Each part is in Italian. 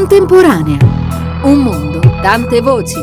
Contemporanea. Un mondo, tante voci.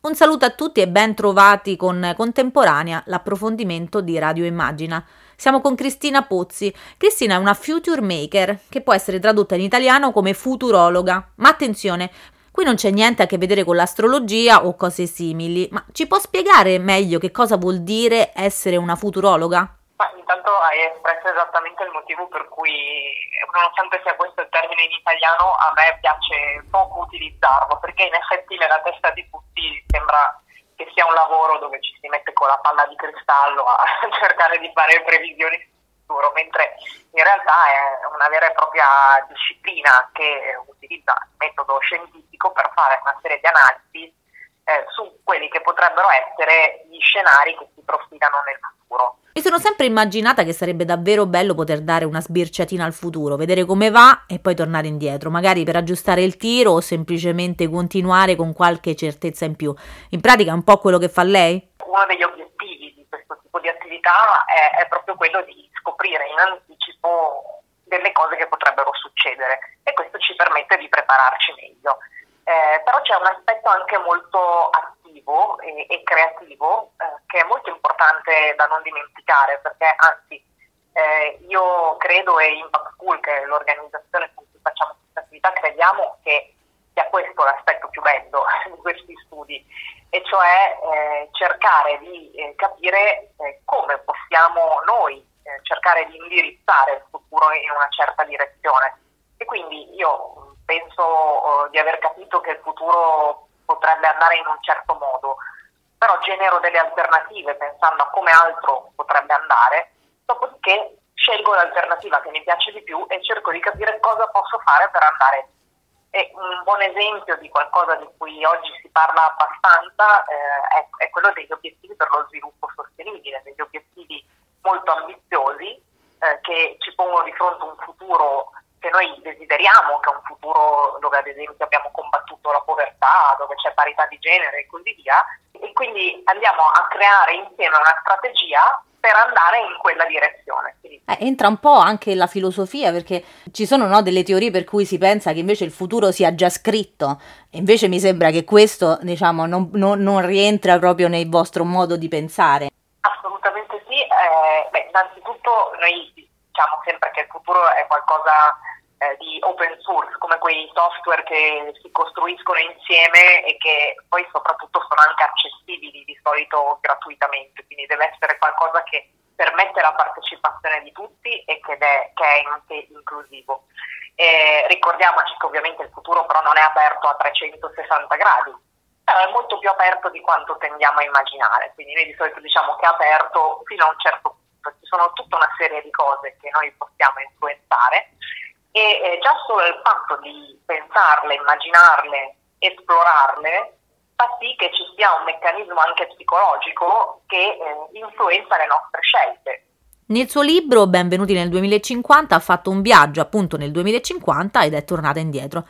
Un saluto a tutti e ben trovati con Contemporanea, l'approfondimento di Radio Immagina. Siamo con Cristina Pozzi. Cristina è una future maker, che può essere tradotta in italiano come futurologa. Ma attenzione, qui non c'è niente a che vedere con l'astrologia o cose simili, ma ci può spiegare meglio che cosa vuol dire essere una futurologa? Ma intanto hai espresso esattamente il motivo per cui, nonostante sia questo il termine in italiano, a me piace poco utilizzarlo, perché in effetti nella testa di tutti sembra che sia un lavoro dove ci si mette con la palla di cristallo a cercare di fare previsioni futuro, mentre in realtà è una vera e propria disciplina che utilizza il metodo scientifico per fare una serie di analisi eh, su quelli che potrebbero essere gli scenari che si profilano nel futuro. Mi sono sempre immaginata che sarebbe davvero bello poter dare una sbirciatina al futuro, vedere come va e poi tornare indietro, magari per aggiustare il tiro o semplicemente continuare con qualche certezza in più. In pratica è un po' quello che fa lei? Uno degli obiettivi di questo tipo di attività è, è proprio quello di scoprire in anticipo delle cose che potrebbero succedere e questo ci permette di prepararci meglio. Eh, però c'è un aspetto anche molto attivo e, e creativo eh, che è molto importante da non dimenticare perché anzi eh, io credo e Impact School che è l'organizzazione con cui facciamo questa attività crediamo che sia questo l'aspetto più bello di questi studi e cioè eh, cercare di eh, capire eh, come possiamo noi cercare di indirizzare il futuro in una certa direzione. E quindi io penso uh, di aver capito che il futuro potrebbe andare in un certo modo, però genero delle alternative pensando a come altro potrebbe andare, dopodiché scelgo l'alternativa che mi piace di più e cerco di capire cosa posso fare per andare. E un buon esempio di qualcosa di cui oggi si parla abbastanza eh, è, è, quello degli obiettivi per lo sviluppo sostenibile, degli obiettivi molto ambiziosi eh, che ci pongono di fronte un futuro che noi desideriamo, che un futuro dove ad esempio abbiamo combattuto la povertà, dove c'è parità di genere e così via, e quindi andiamo a creare insieme una strategia per andare in quella direzione. Eh, entra un po' anche la filosofia perché ci sono no, delle teorie per cui si pensa che invece il futuro sia già scritto, e invece mi sembra che questo diciamo, non, non, non rientra proprio nel vostro modo di pensare. Assolutamente sì, eh, beh, innanzitutto noi diciamo sempre che il futuro è qualcosa eh, di open source, come quei software che si costruiscono insieme e che poi soprattutto sono anche accessibili di solito gratuitamente, quindi deve essere qualcosa che permette la partecipazione di tutti e che è, che è anche inclusivo. Eh, ricordiamoci che ovviamente il futuro però non è aperto a 360 gradi, però è molto più aperto di quanto tendiamo a immaginare, quindi noi di solito diciamo che è aperto fino a un certo punto. Ci sono tutta una serie di cose che noi possiamo influenzare e eh, già solo il fatto di pensarle, immaginarle, esplorarle fa sì che ci sia un meccanismo anche psicologico che eh, influenza le nostre scelte. Nel suo libro Benvenuti nel 2050 ha fatto un viaggio appunto nel 2050 ed è tornata indietro.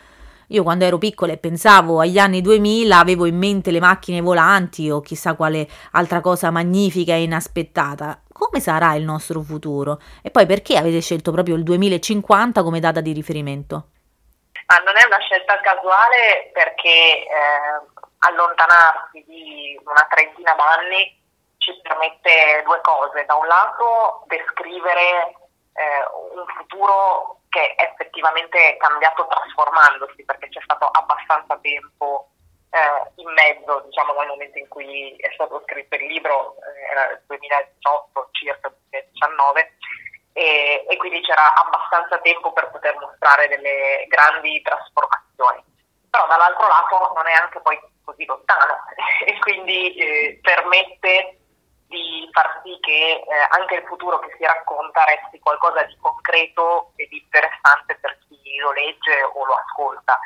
Io quando ero piccola e pensavo agli anni 2000 avevo in mente le macchine volanti o chissà quale altra cosa magnifica e inaspettata. Come sarà il nostro futuro? E poi perché avete scelto proprio il 2050 come data di riferimento? Ah, non è una scelta casuale perché eh, allontanarsi di una trentina d'anni ci permette due cose. Da un lato descrivere eh, un futuro che effettivamente è cambiato trasformandosi perché c'è stato abbastanza tempo eh, in mezzo, diciamo nel momento in cui è stato scritto il libro, eh, era il 2018 circa 2019 e, e quindi c'era abbastanza tempo per poter mostrare delle grandi trasformazioni. Però dall'altro lato non è anche poi così lontano e quindi eh, permette di far sì che eh, anche il futuro che si racconta resti qualcosa di concreto e di interessante per chi lo legge o lo ascolta.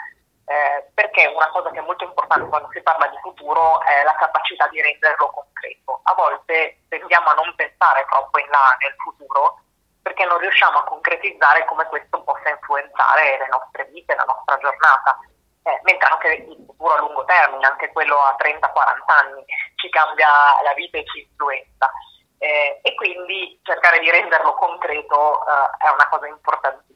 Eh, perché una cosa che è molto importante quando si parla di futuro è la capacità di renderlo concreto. A volte tendiamo a non pensare troppo in là nel futuro perché non riusciamo a concretizzare come questo possa influenzare le nostre vite, la nostra giornata eh, mentre anche il futuro a lungo termine, anche quello a 30-40 anni, ci cambia la vita e ci influenza. Eh, e quindi cercare di renderlo concreto eh, è una cosa importantissima.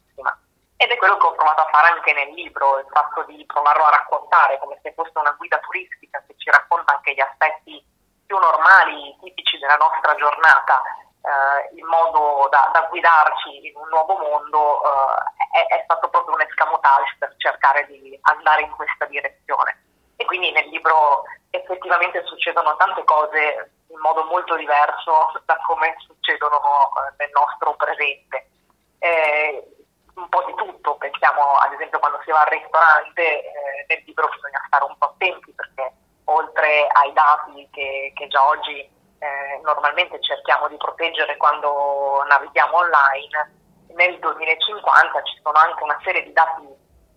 Ed è quello che ho provato a fare anche nel libro, il fatto di provarlo a raccontare come se fosse una guida turistica che ci racconta anche gli aspetti più normali, tipici della nostra giornata, eh, in modo da, da, guidarci in un nuovo mondo, eh, è, è, stato proprio un escamotage per cercare di andare in questa direzione. E quindi nel libro effettivamente succedono tante cose in modo molto diverso da come succedono eh, nel nostro presente. Eh, un po' di tutto, pensiamo ad esempio quando si va al ristorante, eh, nel libro bisogna stare un po' attenti perché oltre ai dati che, che già oggi eh, normalmente cerchiamo di proteggere quando navighiamo online, nel 2050 ci sono anche una serie di dati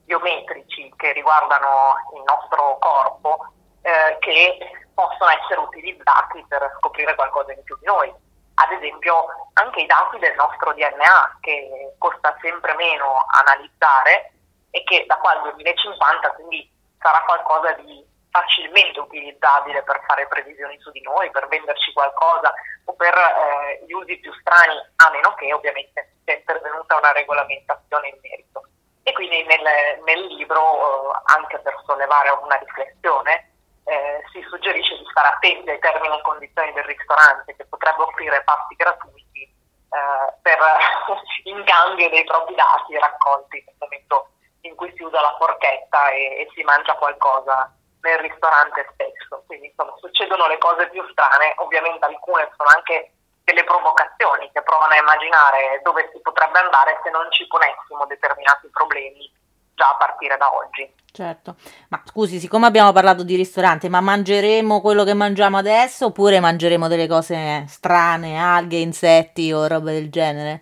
biometrici che riguardano il nostro corpo eh, che possono essere utilizzati per scoprire qualcosa in più di noi. Ad esempio anche i dati del nostro DNA che costa sempre meno analizzare e che da qua al 2050 quindi sarà qualcosa di facilmente utilizzabile per fare previsioni su di noi, per venderci qualcosa o per eh, gli usi più strani, a meno che ovviamente sia intervenuta una regolamentazione in merito. E quindi nel, nel libro, eh, anche per sollevare una riflessione, eh, si suggerisce di stare attenti ai termini e condizioni del ristorante che potrebbe offrire pasti gratuiti eh, per, in cambio dei propri dati raccolti nel momento in cui si usa la forchetta e, e si mangia qualcosa nel ristorante stesso. Quindi insomma succedono le cose più strane, ovviamente alcune sono anche delle provocazioni che provano a immaginare dove si potrebbe andare se non ci ponessimo determinati problemi già a partire da oggi. Certo, ma scusi, siccome abbiamo parlato di ristorante, ma mangeremo quello che mangiamo adesso oppure mangeremo delle cose strane, alghe, insetti o roba del genere?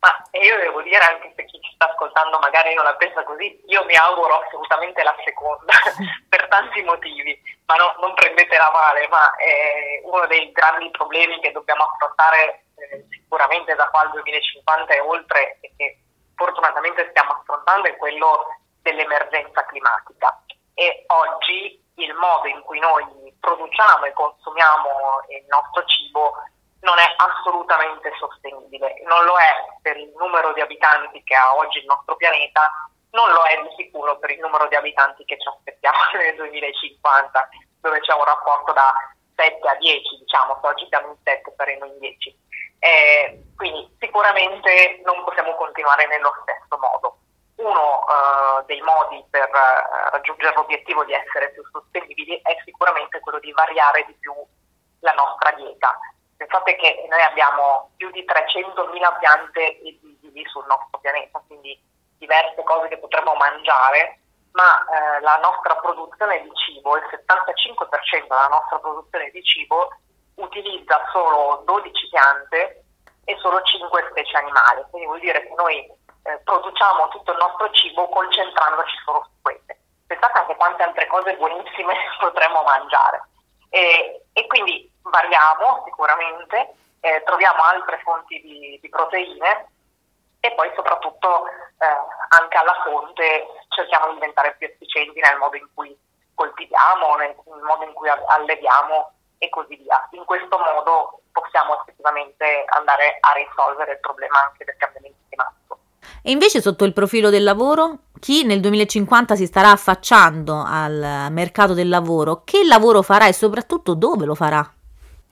Ma io devo dire anche per chi ci sta ascoltando magari non la pensa così, io mi auguro assolutamente la seconda per tanti motivi, ma no, non prendetela male, ma è uno dei grandi problemi che dobbiamo affrontare eh, sicuramente da qua al 2050 e oltre e che fortunatamente stiamo affrontando è quello dell'emergenza climatica e oggi il modo in cui noi produciamo e consumiamo il nostro cibo non è assolutamente sostenibile, non lo è per il numero di abitanti che ha oggi il nostro pianeta, non lo è di sicuro per il numero di abitanti che ci aspettiamo nel 2050, dove c'è un rapporto da 7 a 10, diciamo, se oggi siamo in 7 saremo in 10. Eh, quindi sicuramente non possiamo continuare nello stesso modo. Uno uh, dei modi per uh, raggiungere l'obiettivo di essere più sostenibili è sicuramente quello di variare di più la nostra dieta. Pensate che noi abbiamo più di 300.000 piante invisibili sul nostro pianeta, quindi diverse cose che potremmo mangiare, ma eh, la nostra produzione di cibo, il 75% della nostra produzione di cibo utilizza solo 12 piante e solo 5 specie animali, quindi vuol dire che noi eh, produciamo tutto il nostro cibo concentrandoci solo su queste. Pensate anche quante altre cose buonissime potremmo mangiare. E, e quindi variamo sicuramente, eh, troviamo altre fonti di, di, proteine e poi soprattutto eh, anche alla fonte cerchiamo di diventare più efficienti nel modo in cui coltiviamo, nel, nel modo in cui alleviamo e così via. In questo modo possiamo effettivamente andare a risolvere il problema anche del cambiamento climatico. E invece sotto il profilo del lavoro, chi nel 2050 si starà affacciando al mercato del lavoro, che lavoro farà e soprattutto dove lo farà?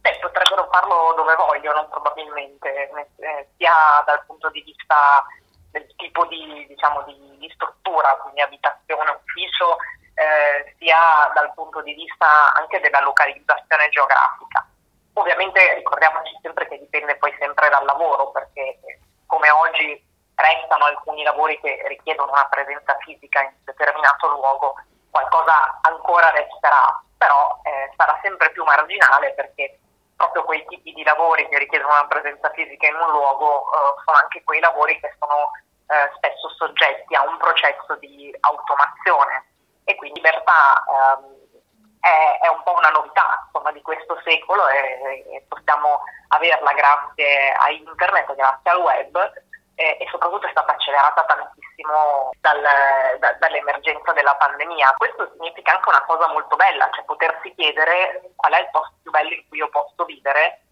Beh, potrebbero farlo dove vogliono probabilmente, eh, sia dal punto di vista del tipo di, diciamo, di, di struttura, quindi abitazione, ufficio, eh, sia dal punto di vista anche della localizzazione geografica. Ovviamente ricordiamoci sempre che dipende poi sempre dal lavoro, perché come oggi restano alcuni lavori che richiedono una presenza fisica in un determinato luogo, qualcosa ancora resterà, però eh, sarà sempre più marginale perché proprio quei tipi di lavori che richiedono una presenza fisica in un luogo eh, sono anche quei lavori che sono eh, spesso soggetti a un processo di automazione e quindi libertà ehm, è, è, un po' una novità insomma, di questo secolo e, e, possiamo averla grazie a internet, grazie al web e, e soprattutto è stata accelerata tantissimo dal, da, dall'emergenza della pandemia. Questo significa anche una cosa molto bella, cioè potersi chiedere qual è il posto più bello in cui io posso vivere,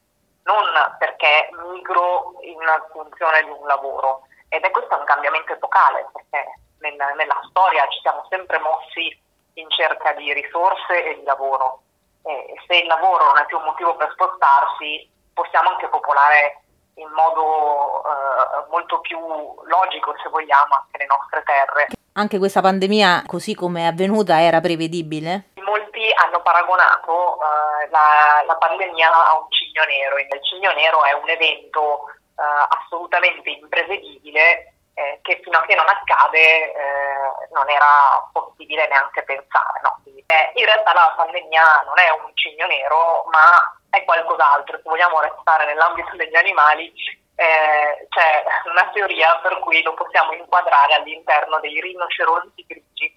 non perché migro in funzione di un lavoro, ed è questo un cambiamento epocale, perché nel, nella storia ci siamo sempre mossi in cerca di risorse e di lavoro. E se il lavoro non è più un motivo per spostarsi, possiamo anche popolare in modo eh, molto più logico, se vogliamo, anche le nostre terre. Anche questa pandemia, così come è avvenuta, era prevedibile? Molti hanno paragonato eh, la, la, pandemia a un cigno nero. Il cigno nero è un evento eh, assolutamente imprevedibile eh, che fino a che non accade eh, non era possibile neanche pensare. No? Quindi, eh, in realtà la pandemia non è un cigno nero, ma è qualcos'altro. Se vogliamo restare nell'ambito degli animali, eh, c'è una teoria per cui lo possiamo inquadrare all'interno dei rinoceronti grigi.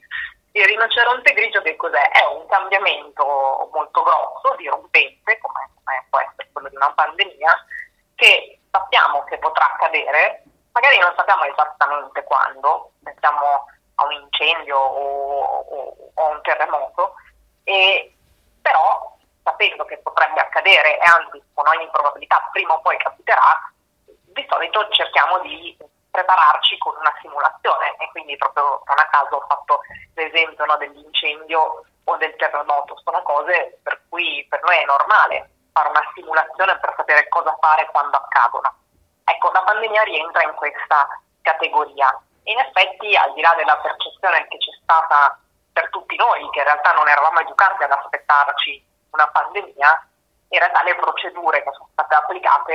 Il rinoceronte grigio che cos'è? È un cambiamento molto grosso, dirompente, come, come può essere quello di una pandemia, che sappiamo che potrà accadere, magari non sappiamo esattamente quando, pensiamo a un incendio o, a un terremoto, e, però sapendo che potrebbe accadere e anzi con ogni probabilità prima o poi capiterà, di solito cerchiamo di prepararci con una simulazione e quindi proprio non a caso ho fatto l'esempio no, dell'incendio o del terremoto, sono cose per cui per noi è normale fare una simulazione per sapere cosa fare quando accadono. Pandemia rientra in questa categoria. In effetti, al di là della percezione che c'è stata per tutti noi, che in realtà non eravamo educati ad aspettarci una pandemia, in realtà le procedure che sono state applicate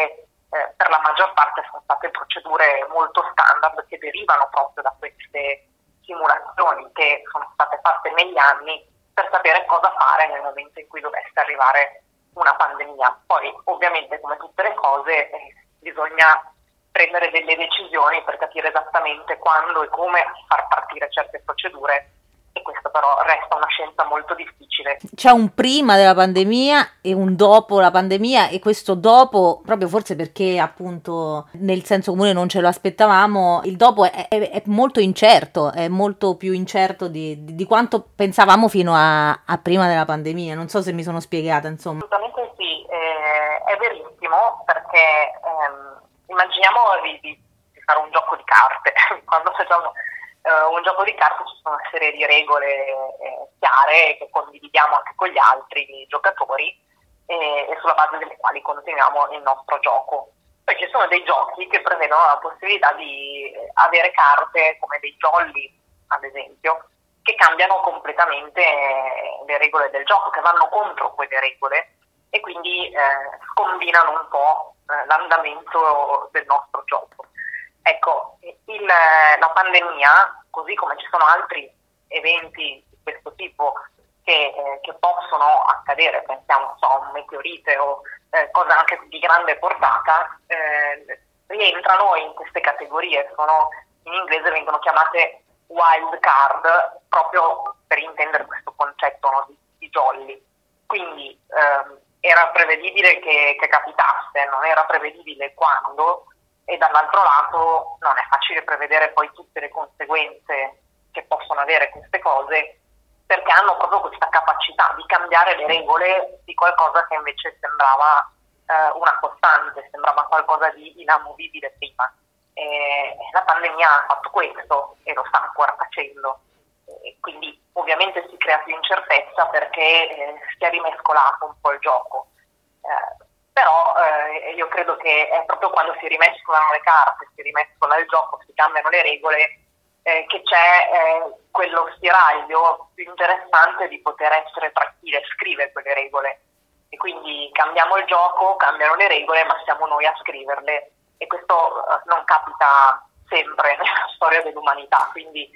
eh, per la maggior parte sono state procedure molto standard che derivano proprio da queste simulazioni che sono state fatte negli anni per sapere cosa fare nel momento in cui dovesse arrivare una pandemia. Poi ovviamente come tutte le cose eh, bisogna prendere delle decisioni per capire esattamente quando e come far partire certe procedure e questo però resta una scienza molto difficile. C'è un prima della pandemia e un dopo la pandemia e questo dopo, proprio forse perché appunto nel senso comune non ce lo aspettavamo, il dopo è, è, è molto incerto, è molto più incerto di, di, di quanto pensavamo fino a, a, prima della pandemia, non so se mi sono spiegata insomma. Assolutamente sì, eh, è verissimo perché ehm, immaginiamo di, di, fare un gioco di carte, quando facciamo uh, un gioco di carte ci sono una serie di regole eh, chiare che condividiamo anche con gli altri giocatori e, e sulla base delle quali continuiamo il nostro gioco. Poi ci sono dei giochi che prevedono la possibilità di avere carte come dei jolly, ad esempio, che cambiano completamente le regole del gioco, che vanno contro quelle regole e quindi eh, combinano un po' eh, l'andamento del nostro gioco. Ecco, il, la pandemia, così come ci sono altri eventi di questo tipo che, eh, che possono accadere, pensiamo so, a un meteorite o eh, cose anche di grande portata, eh, rientrano in queste categorie, sono, in inglese vengono chiamate wild card, proprio per intendere questo concetto no, di, di, jolly. Quindi ehm, era prevedibile che, che capitasse, non era prevedibile quando, e dall'altro lato non è facile prevedere poi tutte le conseguenze che possono avere queste cose perché hanno proprio questa capacità di cambiare le regole di qualcosa che invece sembrava eh, una costante, sembrava qualcosa di inamovibile prima. E la pandemia ha fatto questo e lo sta ancora facendo. E quindi ovviamente si crea più incertezza perché eh, si è rimescolato un po' il gioco. Eh, però eh, io credo che è proprio quando si rimescolano le carte, si rimescola il gioco, si cambiano le regole, eh, che c'è eh, quello spiraglio più interessante di poter essere tra chi le scrive quelle regole. E quindi cambiamo il gioco, cambiano le regole, ma siamo noi a scriverle. E questo eh, non capita sempre nella storia dell'umanità, quindi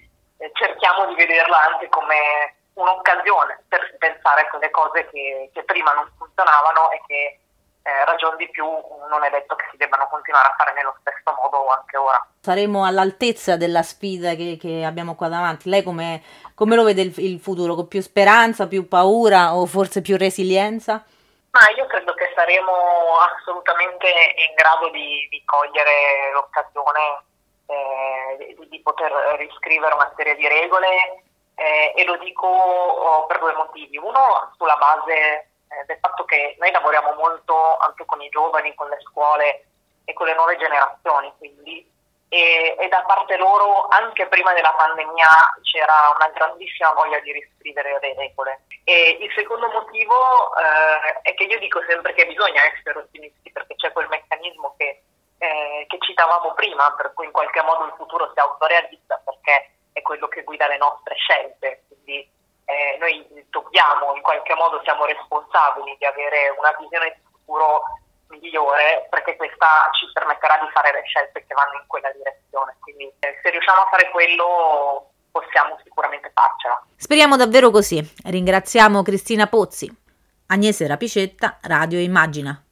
cerchiamo di vederla anche come un'occasione per pensare a quelle cose che, che prima non funzionavano e che eh, ragion di più non è detto che si debbano continuare a fare nello stesso modo anche ora. Saremo all'altezza della sfida che, che abbiamo qua davanti. Lei come, come lo vede il, il, futuro? Con più speranza, più paura o forse più resilienza? Ma io credo che saremo assolutamente in grado di, di cogliere l'occasione eh, di, poter riscrivere una serie di regole eh, e lo dico oh, per due motivi. Uno, sulla base eh, del fatto che noi lavoriamo molto anche con i giovani, con le scuole e con le nuove generazioni, quindi e, e, da parte loro anche prima della pandemia c'era una grandissima voglia di riscrivere le regole. E il secondo motivo eh, è che io dico sempre che bisogna essere ottimisti perché c'è quel meccanismo che, citavamo prima, per cui in qualche modo il futuro sia autorealista perché è quello che guida le nostre scelte. Quindi eh, noi dobbiamo, in qualche modo siamo responsabili di avere una visione di futuro migliore perché questa ci permetterà di fare le scelte che vanno in quella direzione. Quindi eh, se riusciamo a fare quello possiamo sicuramente farcela. Speriamo davvero così. Ringraziamo Cristina Pozzi. Agnese Rapicetta, Radio Immagina.